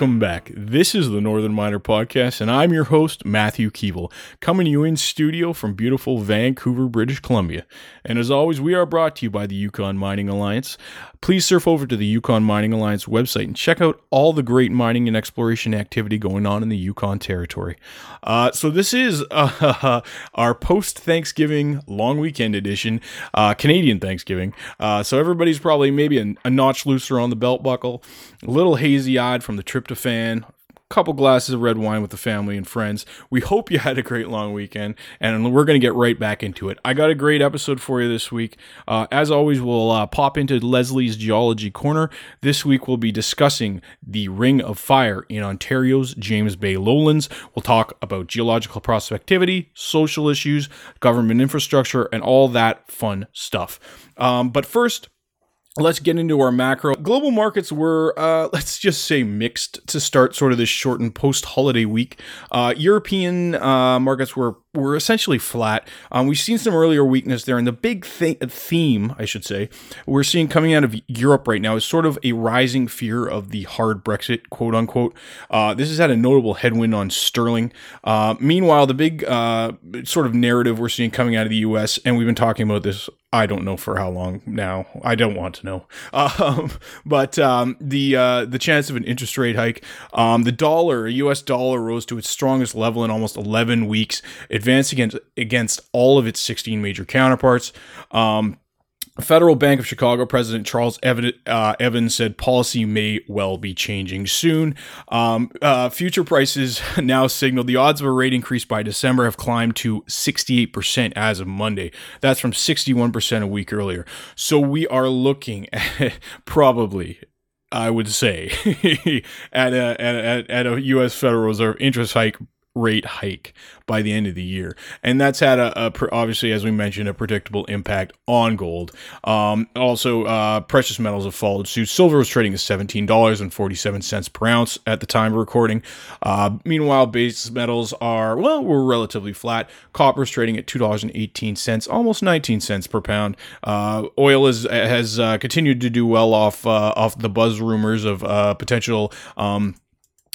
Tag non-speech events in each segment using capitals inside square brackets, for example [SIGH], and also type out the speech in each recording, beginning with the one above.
welcome back. This is the Northern Miner Podcast, and I'm your host, Matthew Keeble, coming to you in studio from beautiful Vancouver, British Columbia. And as always, we are brought to you by the Yukon Mining Alliance. Please surf over to the Yukon Mining Alliance website and check out all the great mining and exploration activity going on in the Yukon Territory. Uh, so, this is uh, [LAUGHS] our post Thanksgiving long weekend edition, uh, Canadian Thanksgiving. Uh, so, everybody's probably maybe a, a notch looser on the belt buckle, a little hazy eyed from the tryptophan, couple glasses of red wine with the family and friends. We hope you had a great long weekend, and we're going to get right back into it. I got a great episode for you this week. Uh, as always, we'll uh, pop into Lesley's Geology Corner. This week, we'll be discussing the Ring of Fire in Ontario's James Bay lowlands. We'll talk about geological prospectivity, social issues, government infrastructure, and all that fun stuff. Um, but first, Let's get into our macro. Global markets were, uh, [LAUGHS] let's just say, mixed to start sort of this shortened post-holiday week. Uh, European uh, markets were were essentially flat. Um, we've seen some earlier weakness there, and the big th- theme, I should say, we're seeing coming out of Europe right now is sort of a rising fear of the hard Brexit, quote unquote. Uh, this has had a notable headwind on sterling. Uh, meanwhile, the big uh, sort of narrative we're seeing coming out of the U.S., and we've been talking about this I don't know for how long now. I don't want to know. [LAUGHS] Um, but um, the uh, the chance of an interest rate hike, um, the dollar, U.S. dollar, rose to its strongest level in almost 11 weeks, advancing against against all of its 16 major counterparts. Um, Federal Bank of Chicago President Charles uh, Evans said policy may well be changing soon. Um, uh, future prices [LAUGHS] now signal the odds of a rate increase by December have climbed to 68% as of Monday. That's from 61% a week earlier. So we are looking [LAUGHS] at probably I would say, [LAUGHS] at, a, at, a, at a U.S. Federal Reserve interest hike rate hike by the end of the year. And that's had a, a obviously, as we mentioned, a predictable impact on gold. Um, also, uh, precious metals have followed suit. Silver was trading at $17.47 per ounce at the time of recording. Uh, meanwhile, base metals are, well, we're relatively flat. Copper is trading at $2.18, almost 19 cents per pound. Uh, oil is, has uh, continued to do well off, uh, off the buzz rumors of uh, potential um,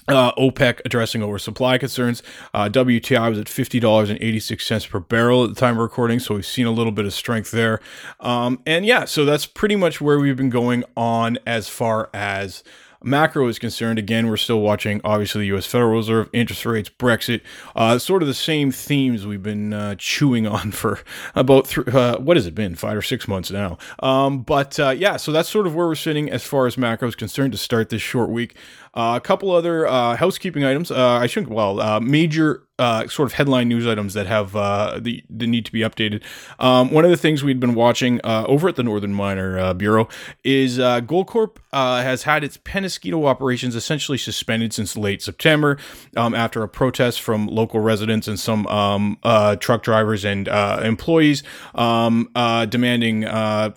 uh, OPEC addressing oversupply concerns. Uh, WTI was at $50.86 per barrel at the time of recording, so we've seen a little bit of strength there. Um, and yeah, so that's pretty much where we've been going on as far as macro is concerned, again, we're still watching obviously the U.S. Federal Reserve, interest rates, Brexit, uh, sort of the same themes we've been uh, chewing on for about th- uh, what has it been, five or six months now. Um, but uh, yeah, so that's sort of where we're sitting as far as macro is concerned to start this short week. Uh, a couple other uh, housekeeping items. I think, well, major uh, sort of headline news items that have uh, the the need to be updated. Um, one of the things we'd been watching uh, over at the Northern Miner uh, Bureau is uh, Goldcorp uh, has had its Peñasquito operations essentially suspended since late September um, after a protest from local residents and some um, truck drivers and employees um, demanding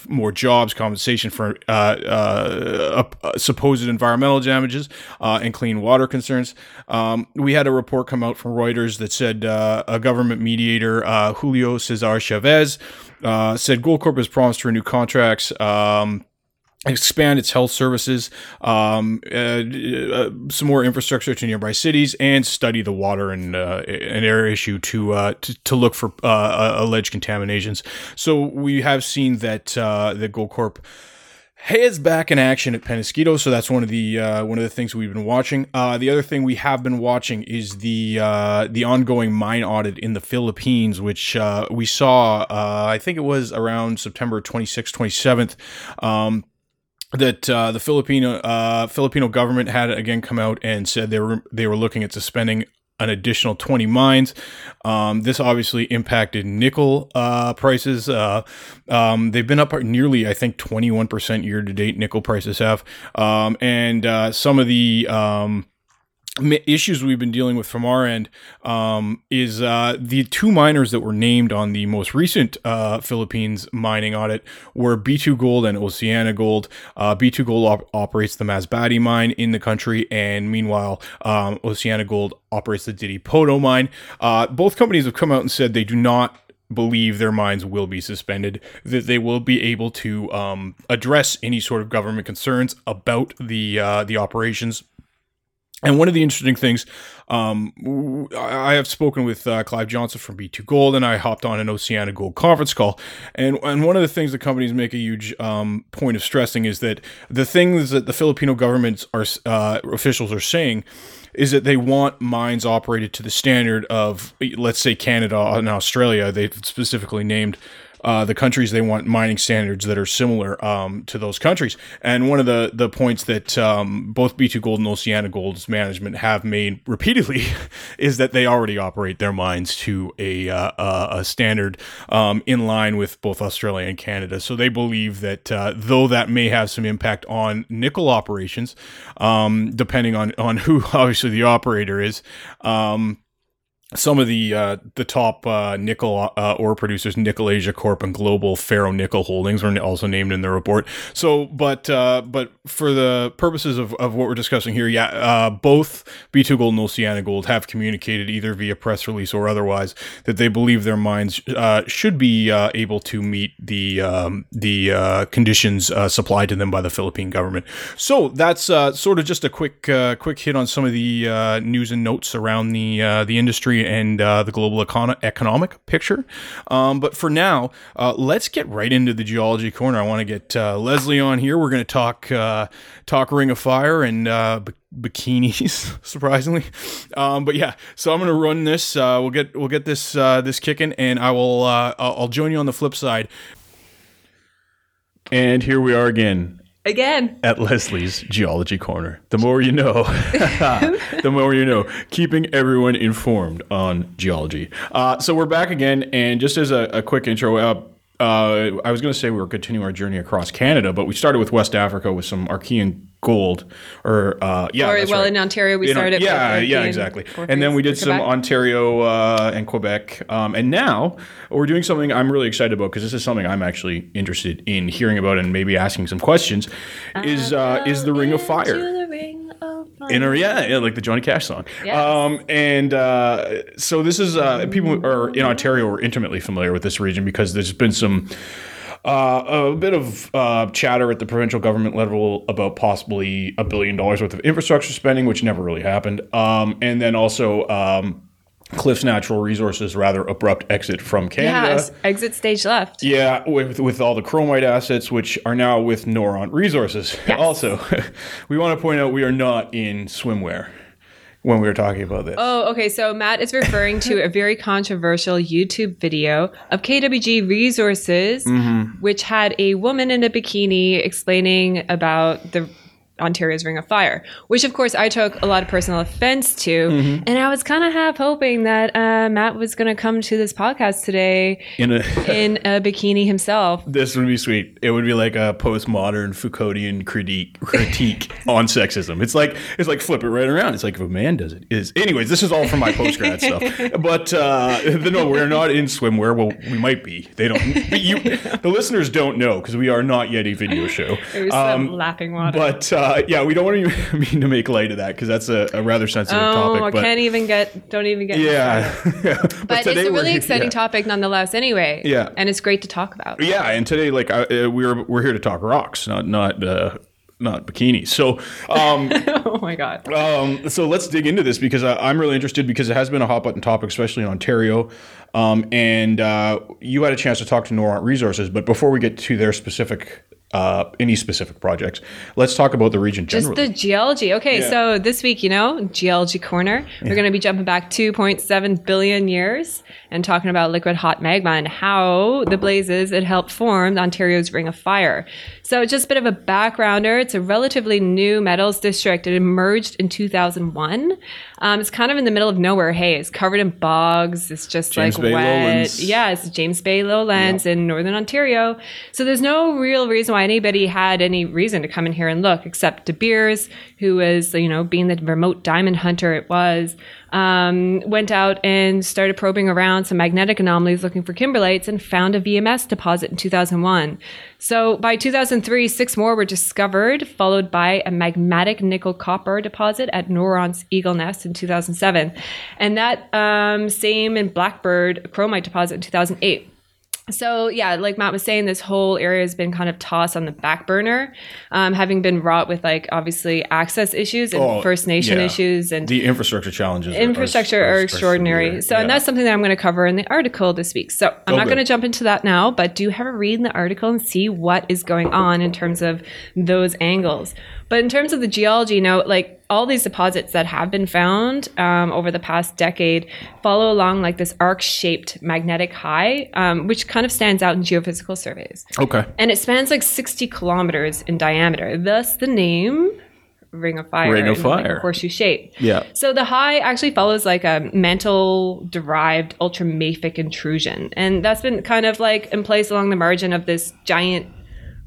more jobs, compensation for supposed environmental damages, and clean water concerns. Um, we had a report come out from Reuters that said uh, a government mediator, uh, Julio Cesar Chavez, uh, said Goldcorp has promised to renew contracts. Um, expand its health services, um, uh, uh, some more infrastructure to nearby cities, and study the water and uh, an air issue to, uh, to, to look for uh, alleged contaminations. So we have seen that uh, the Goldcorp is back in action at Peñasquito, so that's one of the uh, one of the things we've been watching. Uh, the other thing we have been watching is the uh, the ongoing mine audit in the Philippines, which uh, we saw. Uh, I think it was around September 26th, 27th. Um, that uh, the Filipino uh, Filipino government had again come out and said they were they were looking at suspending an additional 20 mines. Um, this obviously impacted nickel uh, prices. Uh, um, they've been up nearly, I think, 21% year to date. Nickel prices have. Um, and uh, some of the um, issues we've been dealing with from our end um, is uh, the two miners that were named on the most recent uh, Philippines mining audit were B2Gold and OceanaGold. Uh, B2Gold op- operates the Masbate mine in the country, and meanwhile, um, OceanaGold operates the Didipio mine. Uh, both companies have come out and said they do not believe their mines will be suspended, that they will be able to um, address any sort of government concerns about the uh, the operations. And one of the interesting things, um, I have spoken with uh, Clive Johnson from B2Gold, and I hopped on an OceanaGold conference call. And, and one of the things the companies make a huge um, point of stressing is that the things that the Filipino governments are uh, officials are saying is that they want mines operated to the standard of, let's say, Canada and Australia. They've specifically named uh, the countries they want mining standards that are similar um, to those countries. And one of the the points that um, both B2Gold and OceanaGold's management have made repeatedly [LAUGHS] is that they already operate their mines to a uh, a standard um, in line with both Australia and Canada. So they believe that uh, though that may have some impact on nickel operations, um, depending on on who [LAUGHS] obviously the operator is. Um, some of the uh, the top uh, nickel uh, ore producers, Nickel Asia Corp and Global Ferro Nickel Holdings, were also named in the report. So, but uh, but for the purposes of, of what we're discussing here, yeah, uh, both B2Gold and OceanaGold have communicated either via press release or otherwise that they believe their mines uh, should be able to meet the um, the conditions supplied to them by the Philippine government. So that's sort of just a quick quick hit on some of the news and notes around the the industry and uh, the global econo- economic picture. Um, but for now, uh, let's get right into the geology corner. I want to get uh, Lesley on here. We're going to talk uh, talk Ring of Fire and uh, b- bikinis, [LAUGHS] surprisingly. Um, but yeah, so I'm going to run this. We'll get we'll get this this kicking, and I will I'll I'll join you on the flip side. And here we are again Again. at Lesley's Geology Corner. The more you know, [LAUGHS] the more you know. Keeping everyone informed on geology. Uh, so we're back again, and just as a, a quick intro, uh, uh, I was going to say we were continuing our journey across Canada, but we started with West Africa with some Archean gold, or uh, yeah, or well, right. in Ontario, we know, started. yeah, yeah, exactly. And then we did some Quebec. Ontario uh, and Quebec, um, and now we're doing something I'm really excited about because this is something I'm actually interested in hearing about and maybe asking some questions. Is uh, is the Ring of Fire? Into the ring of fire. In a, yeah, yeah, like the Johnny Cash song. Yes. Um, and uh, so this is uh, people are in Ontario are intimately familiar with this region because there's been some uh, a bit of uh, chatter at the provincial government level about possibly a billion dollars worth of infrastructure spending, which never really happened. Um, and then also um, Cliffs Natural Resources rather abrupt exit from Canada. Yes, exit stage left. Yeah, with with all the chromite assets, which are now with Noront Resources. [LAUGHS] Also, we want to point out we are not in swimwear when we were talking about this. Oh, okay. So Matt is referring to a very controversial YouTube video of KWG Resources, Mm-hmm. which had a woman in a bikini explaining about the Ontario's Ring of Fire, which of course I took a lot of personal offense to, Mm-hmm. and I was kind of half hoping that uh, Matt was going to come to this podcast today In a [LAUGHS] in a bikini himself. this would be sweet. It would be like a postmodern Foucauldian critique critique [LAUGHS] on sexism. It's like it's like flip it right around. It's like if a man does it is. Anyways, this is all from my post grad stuff. [LAUGHS] But uh, no, we're not in swimwear. Well, we might be. They don't. But you, the listeners don't know because we are not yet a video show. There's some laughing water. But uh, yeah, we don't want to [LAUGHS] mean to make light of that because that's a, a rather sensitive Oh, topic. I but can't even get, don't even get. yeah, [LAUGHS] But it's a really exciting yeah. topic nonetheless, anyway. Yeah. And it's great to talk about. Yeah, and today, like, I, uh, we're we're here to talk rocks, not not uh, not bikinis. So, um, [LAUGHS] oh my God. um, so let's dig into this because I, I'm really interested because it has been a hot button topic, especially in Ontario. Um, and uh, you had a chance to talk to Noront Resources, but before we get to their specific uh, any specific projects, let's talk about the region Just the geology. Okay, Yeah. so this week, you know, geology corner, we're going to be jumping back 2.7 billion years and talking about liquid hot magma and how the blazes it helped form Ontario's Ring of Fire. So, just a bit of a backgrounder. It's a relatively new metals district. It emerged in 2001. Um, it's kind of in the middle of nowhere. Hey, it's covered in bogs. It's just James like Bay wet. Lowlands. Yeah, it's James Bay Lowlands in northern Ontario. So there's no real reason why why anybody had any reason to come in here and look, except De Beers, who was, you know, being the remote diamond hunter it was, um, went out and started probing around some magnetic anomalies looking for kimberlites and found a VMS deposit in 2001. So by 2003, six more were discovered, followed by a magmatic nickel copper deposit at Noront's Eagle Nest in 2007. And that um, same in Blackbird chromite deposit in 2008 so yeah like matt was saying this whole area has been kind of tossed on the back burner um, having been wrought with like obviously access issues and Oh, first nation yeah. issues and The infrastructure challenges. are- infrastructure are, extraordinary. severe. so, and that's something that I'm going to cover in the article this week. So, I'm Oh, not going to jump into that now, but do have a read in the article and see what is going on in terms of those angles. But in terms of the geology, you know, like all these deposits that have been found um, over the past decade follow along like this arc-shaped magnetic high, um, which kind of stands out in geophysical surveys okay. and it spans like 60 kilometers in diameter. Thus, the name Ring of Fire. Ring of and, like, Fire. horseshoe shape. Yeah. So the high actually follows like a mantle-derived ultramafic intrusion, and that's been kind of like in place along the margin of this giant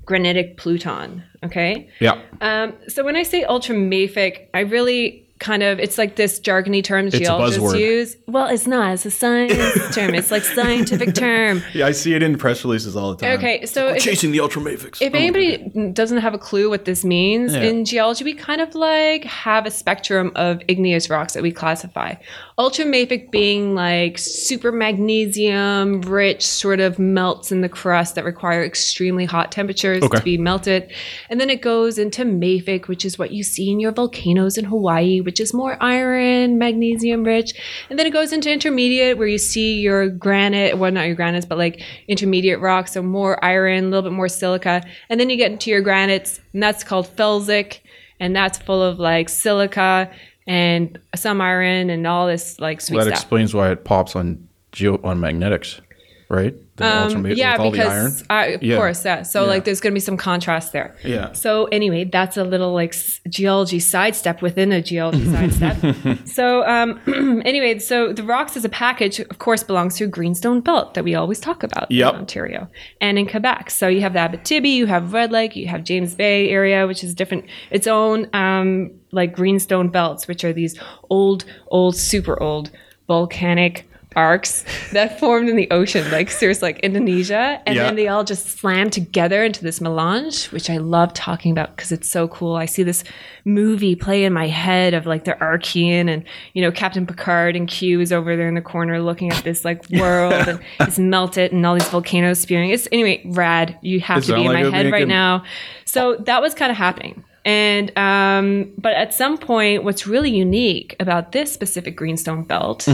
granitic Pluton. Okay. Yeah. Um, so when I say ultramafic, I really kind of it's like this jargony term a geologists use. Well, it's not. It's a science [LAUGHS] term. It's like scientific term. [LAUGHS] Yeah, I see it in press releases all the time. Okay, so if, Chasing the ultramafics. if anybody doesn't have a clue what this means Yeah. in geology, we kind of like have a spectrum of igneous rocks that we classify. Ultramafic being like super magnesium rich, sort of melts in the crust that require extremely hot temperatures Okay. to be melted. And then it goes into mafic, which is what you see in your volcanoes in Hawaii, which is more iron, magnesium rich. And then it goes into intermediate, where you see your granite, well, not your granites, but like intermediate rocks, so more iron, a little bit more silica. And then you get into your granites, and that's called felsic, and that's full of like silica and some iron and all this like sweet that stuff. explains why it pops on geo on magnetics, right? The ultramafic yeah, with all the iron. because uh, of Yeah. course, yeah. So like, there's going to be some contrast there. Yeah. So anyway, that's a little like s- geology sidestep within a geology [LAUGHS] sidestep. So um, [CLEARS THROAT] anyway, so the rocks as a package, of course, belongs to a greenstone belt that we always talk about Yep. in Ontario and in Quebec. So you have the Abitibi, you have Red Lake, you have James Bay area, which is different, its own um, like greenstone belts, which are these old, old, super old volcanic arcs [LAUGHS] that formed in the ocean, like seriously, like Indonesia, and Yeah. then they all just slammed together into this melange, which I love talking about because it's so cool. I see this movie play in my head of like the Archean and you know Captain Picard and Q is over there in the corner looking at this like [LAUGHS] world and it's melted and all these volcanoes spewing. It's anyway rad. You have It to be in like my head right now. So that was kind of happening. And um, but at some point, what's really unique about this specific greenstone belt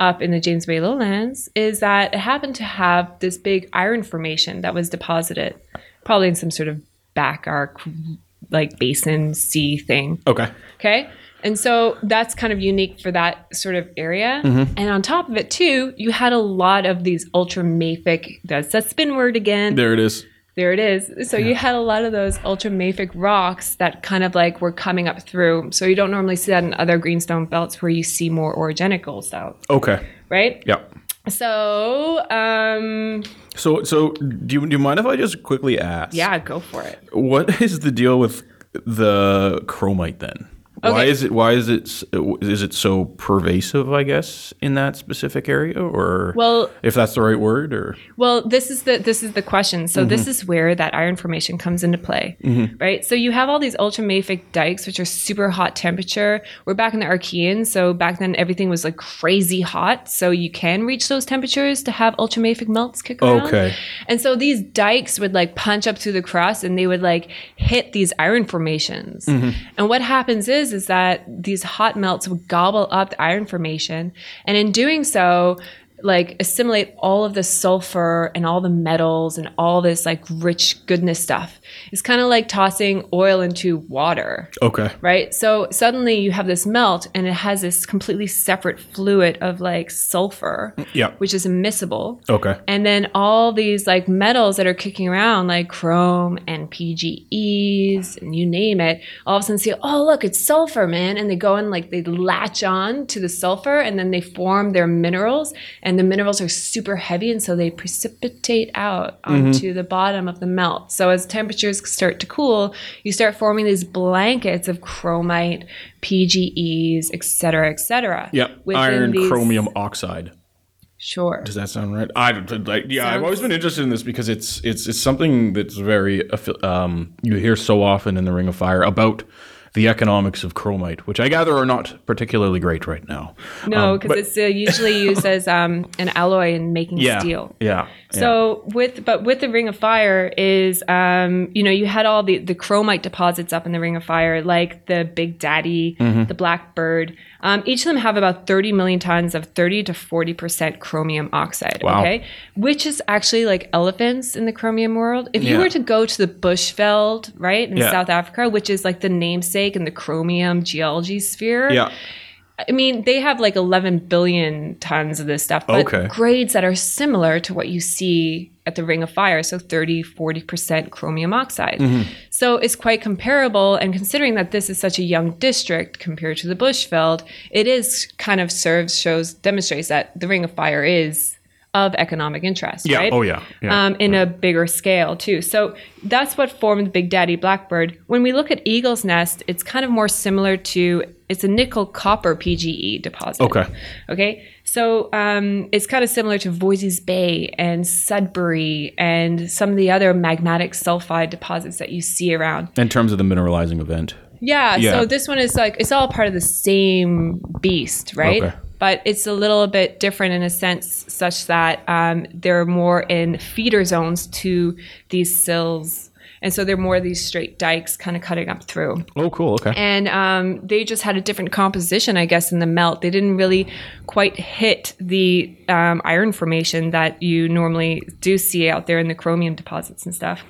up in the James Bay lowlands is that it happened to have this big iron formation that was deposited, probably in some sort of back arc, like basin sea thing. Okay. Okay. And so that's kind of unique for that sort of area. And on top of it, too, you had a lot of these ultramafic, that's that spin word again. There it is. There it is. So you had a lot of those ultramafic rocks that kind of like were coming up through. So you don't normally see that in other greenstone belts where you see more orogenic gold out, Okay. right? Yeah. So, um, So, so do you, do you mind if I just quickly ask? yeah, go for it. What is the deal with the chromite then? Why is it? Why is it? s- uh, Is it so pervasive? I guess in that specific area, or Well, if that's the right word, or Well, this is the this is the question. So this mm-hmm. is where that iron formation comes into play, mm-hmm. right? So you have all these ultramafic dikes, which are super hot temperature. We're back in the Archean, so back then everything was like crazy hot. So you can reach those temperatures to have ultramafic melts kick around. Okay. And so these dikes would like punch up through the crust, and they would like hit these iron formations. Mm-hmm. And what happens is is that these hot melts would gobble up the iron formation, and in doing so, like assimilate all of the sulfur and all the metals and all this like rich goodness stuff. It's kind of like tossing oil into water, okay, right? So suddenly you have this melt and it has this completely separate fluid of like sulfur, yeah, which is immiscible. okay, And then all these like metals that are kicking around, like chrome and PGEs and you name it, all of a sudden see, oh, look, it's sulfur, man. And they go and like they latch on to the sulfur and then they form their minerals. And and the minerals are super heavy, and so they precipitate out Mm-hmm. onto the bottom of the melt. So as temperatures start to cool, you start forming these blankets of chromite, PGEs, et cetera, et cetera. Yep. Iron these- chromium oxide. Sure. Does that sound right? I like. Yeah, I've always been interested in this because it's it's it's something that's very um you hear so often in the Ring of Fire about the economics of chromite, which I gather are not particularly great right now. No, Um, because but- it's uh, usually used as um, an alloy in making yeah, steel. Yeah. yeah. So with but with the Ring of Fire is um, you know you had all the the chromite deposits up in the Ring of Fire like the Big Daddy, Mm-hmm. the Blackbird. Um, each of them have about 30 million tons of 30 to 40 percent chromium oxide. Wow. Okay, which is actually like elephants in the chromium world. If you were to go to the Bushveld, right in Yeah. South Africa, which is like the namesake in the chromium geology sphere, yeah. I mean, they have like 11 billion tons of this stuff, but Okay. grades that are similar to what you see at the Ring of Fire. So 30, 40% chromium oxide. Mm-hmm. So it's quite comparable. And considering that this is such a young district compared to the Bushveld, it is kind of serves, shows, demonstrates that the Ring of Fire is of economic interest, Yeah. right? Oh yeah. Yeah. um, in a bigger scale too. So that's what formed Big Daddy Blackbird. When we look at Eagle's Nest, it's kind of more similar to it's a nickel copper PGE deposit. Okay. Okay. So um, it's kind of similar to Voisey's Bay and Sudbury and some of the other magmatic sulfide deposits that you see around. in terms of the mineralizing event. Yeah, Yeah. So this one is like it's all part of the same beast, right? Okay. But it's a little bit different in a sense, such that um, they're more in feeder zones to these sills, and so they're more these straight dikes, kind of cutting up through Oh, cool. Okay. and um, they just had a different composition, I guess, in the melt. They didn't really quite hit the um, iron formation that you normally do see out there in the chromium deposits and stuff.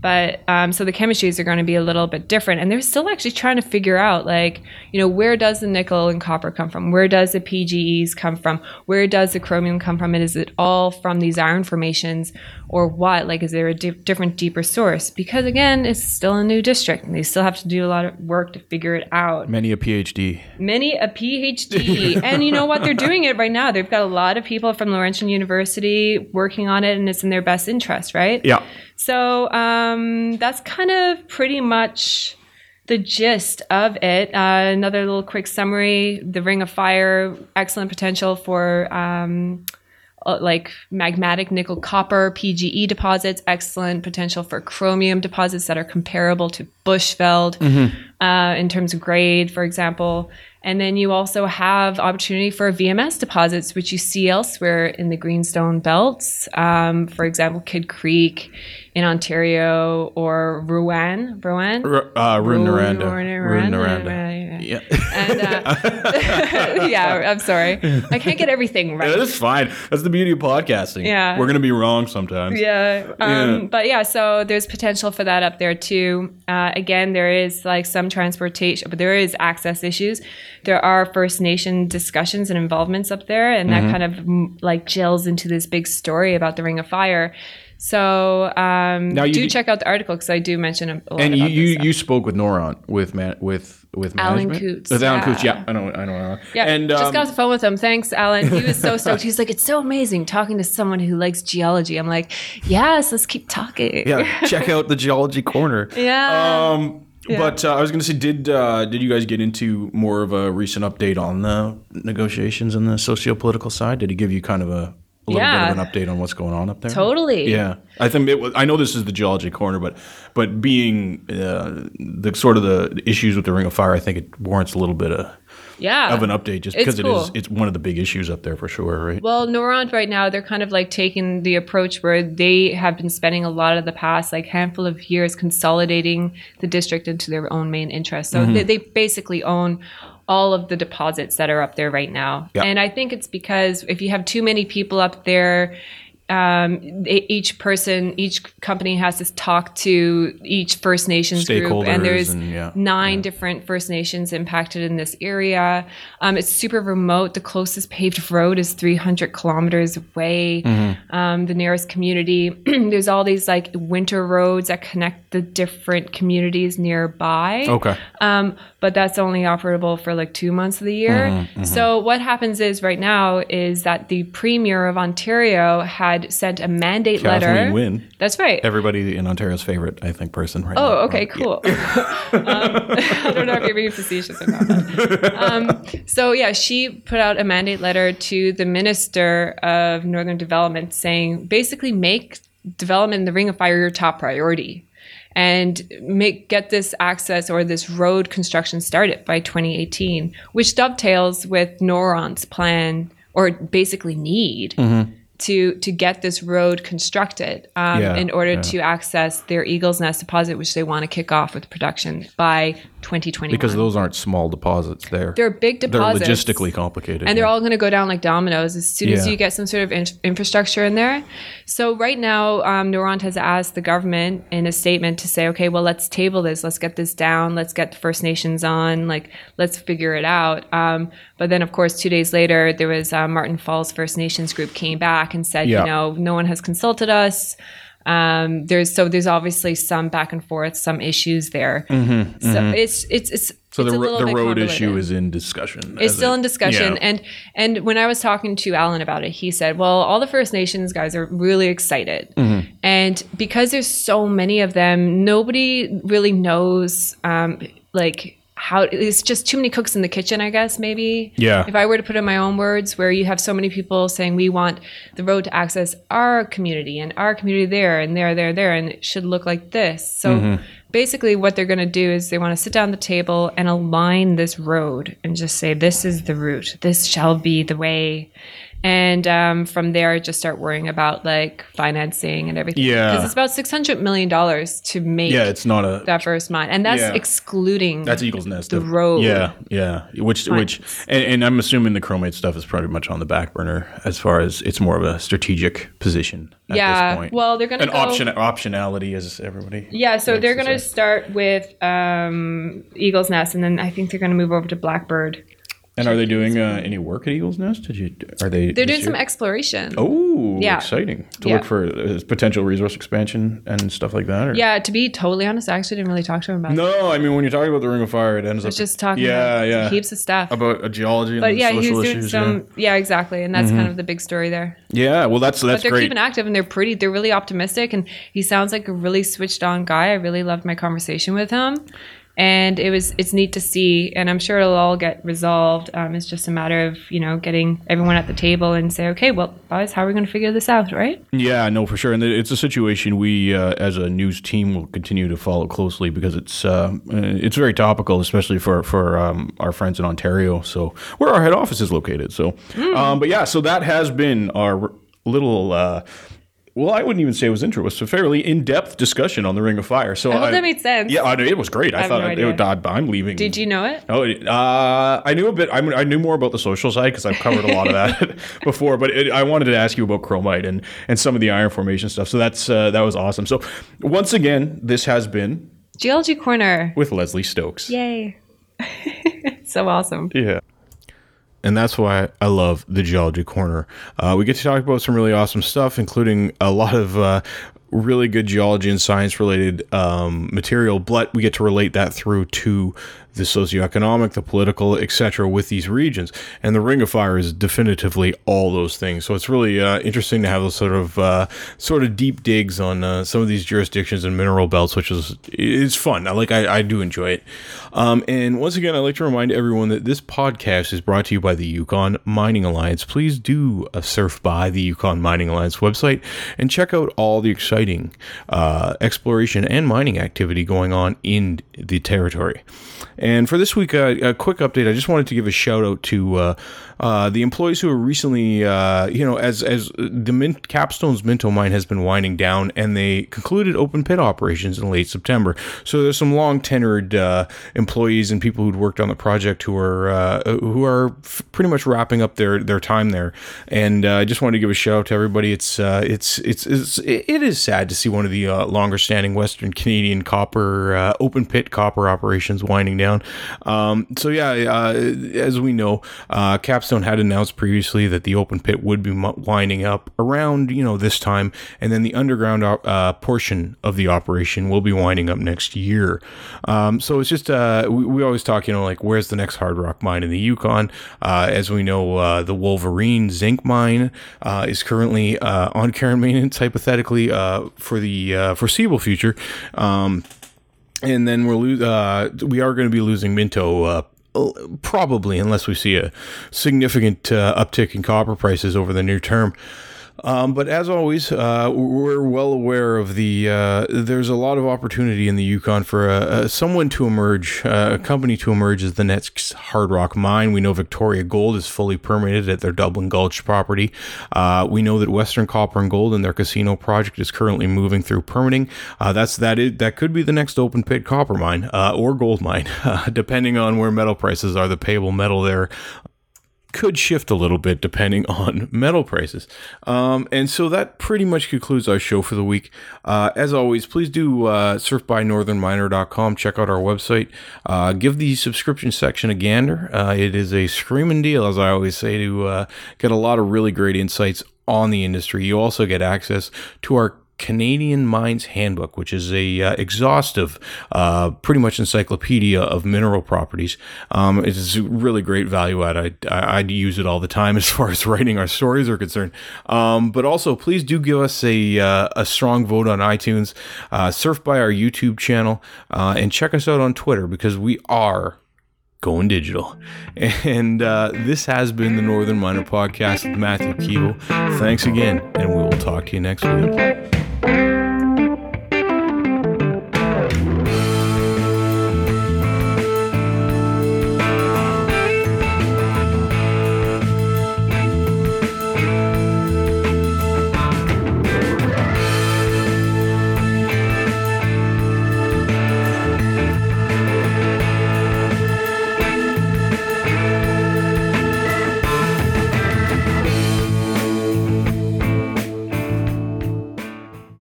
But um, so the chemistries are going to be a little bit different, and they're still actually trying to figure out, like, you know, where does the nickel and copper come from? Where does the PGEs come from? Where does the chromium come from? And is it all from these iron formations, or what? Like, is there a di- different, deeper source? Because again, it's still a new district, and they still have to do a lot of work to figure it out. Many a PhD. Many a PhD, [LAUGHS] and you know what? They're doing it right now. They've got a lot of people from Laurentian University working on it, and it's in their best interest, right? Yeah. So um, that's kind of pretty much the gist of it. Uh, another little quick summary: the Ring of Fire, excellent potential for. Um, uh, like magmatic nickel copper PGE deposits, excellent potential for chromium deposits that are comparable to Bushveld uh, in terms of grade, for example. And then you also have opportunity for VMS deposits, which you see elsewhere in the greenstone belts. Um, for example, Kidd Creek in Ontario or Rouyn. Rouyn? R- uh. Rune Rune Noranda, Noranda. yeah. Yeah. And uh, [LAUGHS] yeah, I'm sorry. I can't get everything [LAUGHS] right. That's fine. That's the beauty of podcasting. Yeah. We're gonna be wrong sometimes. Yeah. Um, Yeah. But yeah, so there's potential for that up there too. Uh, again, there is like some transportation, but there is access issues. There are First Nation discussions and involvements up there, and Mm-hmm. that kind of like gels into this big story about the Ring of Fire. So um, Now you do check out the article because I do mention a, a lot And you you, you spoke with Noron with man with with Alan? Coutts, With Alan yeah. Coutts. Yeah, I know. I know. Alan. Yeah, And just um, got off the phone with him. Thanks, Alan. He was so [LAUGHS] stoked. He's like, "It's so amazing talking to someone who likes geology." I'm like, "Yes, let's keep talking." yeah, check out the geology corner. [LAUGHS] Yeah. Um, but uh, I was going to say, did uh, did you guys get into more of a recent update on the negotiations and the socio-political side? Did he give you kind of a little Yeah. bit of an update on what's going on up there? Totally. Yeah, I think it was. I know this is the geology corner, but but being uh, the sort of the issues with the Ring of Fire, I think it warrants a little bit of, Yeah. of an update, just because it cool. is it's one of the big issues up there for sure, right? Well, Noront right now, they're kind of like taking the approach where they have been spending a lot of the past like handful of years consolidating the district into their own main interest. So Mm-hmm. they, they basically own all of the deposits that are up there right now. Yeah. And I think it's because if you have too many people up there, um, each person, each company has to talk to each First Nations group, and there's and, yeah, nine different First Nations impacted in this area. Um, it's super remote. The closest paved road is 300 kilometers away. Mm-hmm. Um, the nearest community, [CLEARS THROAT] there's all these like winter roads that connect the different communities nearby. Okay. Um, but that's only operable for like two months of the year. Mm-hmm, So what happens is right now is that the premier of Ontario had sent a mandate Kathleen letter. Wynne. That's right. Everybody in Ontario's favorite, I think, person right Oh, now. okay, cool. um, [LAUGHS] I don't know if you're being facetious or not. Um, so yeah, she put out a mandate letter to the Minister of Northern Development saying basically make development in the Ring of Fire your top priority. And make get this access or this road construction started by 2018, which dovetails with Noront's plan or basically need to to get this road constructed um, Yeah, in order yeah. to access their Eagles Nest deposit, which they want to kick off with production by 2021. Because those aren't small deposits there. they're big deposits. They're logistically complicated. and they're yeah. all going to go down like dominoes as soon as you get some sort of in- infrastructure in there. So right now, um, Noront has asked the government in a statement to say, okay, well, let's table this, let's get this down, let's get the First Nations on, like let's figure it out. Um, but then, of course, two days later, there was uh, Martin Falls First Nations group came back and said, Yeah. you know, no one has consulted us. Um, there's so there's obviously some back and forth, some issues there. So it's it's it's Mm-hmm, so it's the, a ro- little the bit road issue is in discussion. It's still it- in discussion. yeah. And and when I was talking to Alan about it, he said, "Well, all the First Nations guys are really excited, Mm-hmm. and because there's so many of them, nobody really knows um, like." How it's just too many cooks in the kitchen, I guess. Maybe. Yeah. If I were to put it in my own words, where you have so many people saying we want the road to access our community and our community there and there, there, there, and it should look like this. So Mm-hmm. basically, what they're going to do is they want to sit down at the table and align this road and just say, this is the route. This shall be the way. And um, from there, just start worrying about like financing and everything. Yeah. Because it's about $600 million to make yeah, it's not a that first mine. And that's Yeah. excluding. That's Eagle's Nest. The road. Yeah, yeah. Which, which, and, and I'm assuming the chromite stuff is pretty much on the back burner as far as it's more of a strategic position at Yeah, this point. well, they're gonna an go- option optionality as everybody. Yeah, so they're going to start with um, Eagle's Nest, and then I think they're going to move over to Blackbird. And are they doing uh, any work at Eagle's Nest? Did you? Are they? They're doing some exploration. Oh, Yeah. exciting! To Yeah. look for uh, potential resource expansion and stuff like that. Or? Yeah, to be totally honest, I actually didn't really talk to him about it. No, I mean when you're talking about the Ring of Fire, it ends up just talking Yeah, about yeah. heaps of stuff. about geology and but yeah, he social was doing issues. some. Yeah. exactly, and that's kind of the big story there. yeah. yeah, well, that's that's But they're great. keeping active, and they're pretty. They're really optimistic, and he sounds like a really switched on guy. I really loved my conversation with him. And it was it's neat to see, and I'm sure it'll all get resolved. Um, it's just a matter of you know getting everyone at the table and say, okay, well, guys, how are we going to figure this out, right? Yeah, no, for sure, and it's a situation we, uh, as a news team, will continue to follow closely because it's uh, uh, it's very topical, especially for for um, our friends in Ontario. So where our head office is located. So, Hmm. um, but yeah, so that has been our little. Uh, well, I wouldn't even say it was intro. It was a fairly in-depth discussion on the Ring of Fire. So I hope that made sense. Yeah, I, it was great. I, have thought no it, it, I'm leaving. Did you know it? Oh, uh, I knew a bit. I, mean, I knew more about the social side because I've covered a lot of that [LAUGHS] before. But it, I wanted to ask you about chromite and, and some of the iron formation stuff. So that's uh, that was awesome. So once again, this has been Geology Corner. with Lesley Stokes. Yay. [LAUGHS] so awesome. Yeah. And that's why I love the Geology Corner. Uh, we get to talk about some really awesome stuff, including a lot of uh, really good geology and science related um, material, but we get to relate that through to the socioeconomic, the political, etc., with these regions. And the Ring of Fire is definitively all those things. So it's really uh, interesting to have those sort of uh, sort of deep digs on uh, some of these jurisdictions and mineral belts, which is it's fun. I like I, I do enjoy it. Um, and once again, I'd like to remind everyone that this podcast is brought to you by the Yukon Mining Alliance. Please do uh, surf by the Yukon Mining Alliance website and check out all the exciting uh, exploration and mining activity going on in the territory. And for this week, uh, a quick update. I just wanted to give a shout out to uh, uh, the employees who are recently, uh, you know, as as the Mint, Capstone's Minto mine has been winding down, and they concluded open pit operations in late September. So there's some long tenured uh, employees and people who'd worked on the project who are uh, who are f- pretty much wrapping up their their time there. And I just wanted to give a shout out to everybody. It's it's it's, it's it is sad to see one of the longer standing Western Canadian copper open pit copper operations winding down. Um, so yeah, as we know, Capstone Capstone had announced previously that the open pit would be winding up around you know this time, and then the underground uh, portion of the operation will be winding up next year. Um, so it's just uh, we, we, always talk, you know, like where's the next hard rock mine in the Yukon? Uh, as we know, uh, the Wolverine zinc mine uh, is currently uh, on care and maintenance, hypothetically, for the foreseeable future. Um, and then we're lo- uh, we are going to be losing Minto uh, probably unless we see a significant uh, uptick in copper prices over the near term. Um, but as always, uh, we're well aware of the. Uh, there's a lot of opportunity in the Yukon for a, a someone to emerge, uh, a company to emerge as the next hard rock mine. We know Victoria Gold is fully permitted at their Dublin Gulch property. Uh, we know that Western Copper and Gold and their casino project is currently moving through permitting. Uh, that's that. Is, that could be the next open pit copper mine uh, or gold mine, [LAUGHS] depending on where metal prices are. The payable metal there could shift a little bit depending [LAUGHS] on metal prices. Um, and so that pretty much concludes our show for the week. Uh, as always, please do uh, surf by northernminer.com. Check out our website. Uh, give the subscription section a gander. Uh, it is a screaming deal, as I always say, to uh, get a lot of really great insights on the industry. You also get access to our Canadian Mines Handbook, which is a uh, exhaustive, uh, pretty much encyclopedia of mineral properties. Um, it's a really great value add. I, I, I, use it all the time [LAUGHS] as far as writing our stories are concerned. Um, but also, please do give us a uh, a strong vote on iTunes, uh, surf by our YouTube channel, uh, and check us out on Twitter because we are going digital. [LAUGHS] And uh, this has been the Northern Miner Podcast with Matthew Keeble. Thanks again, and we will talk to you next week.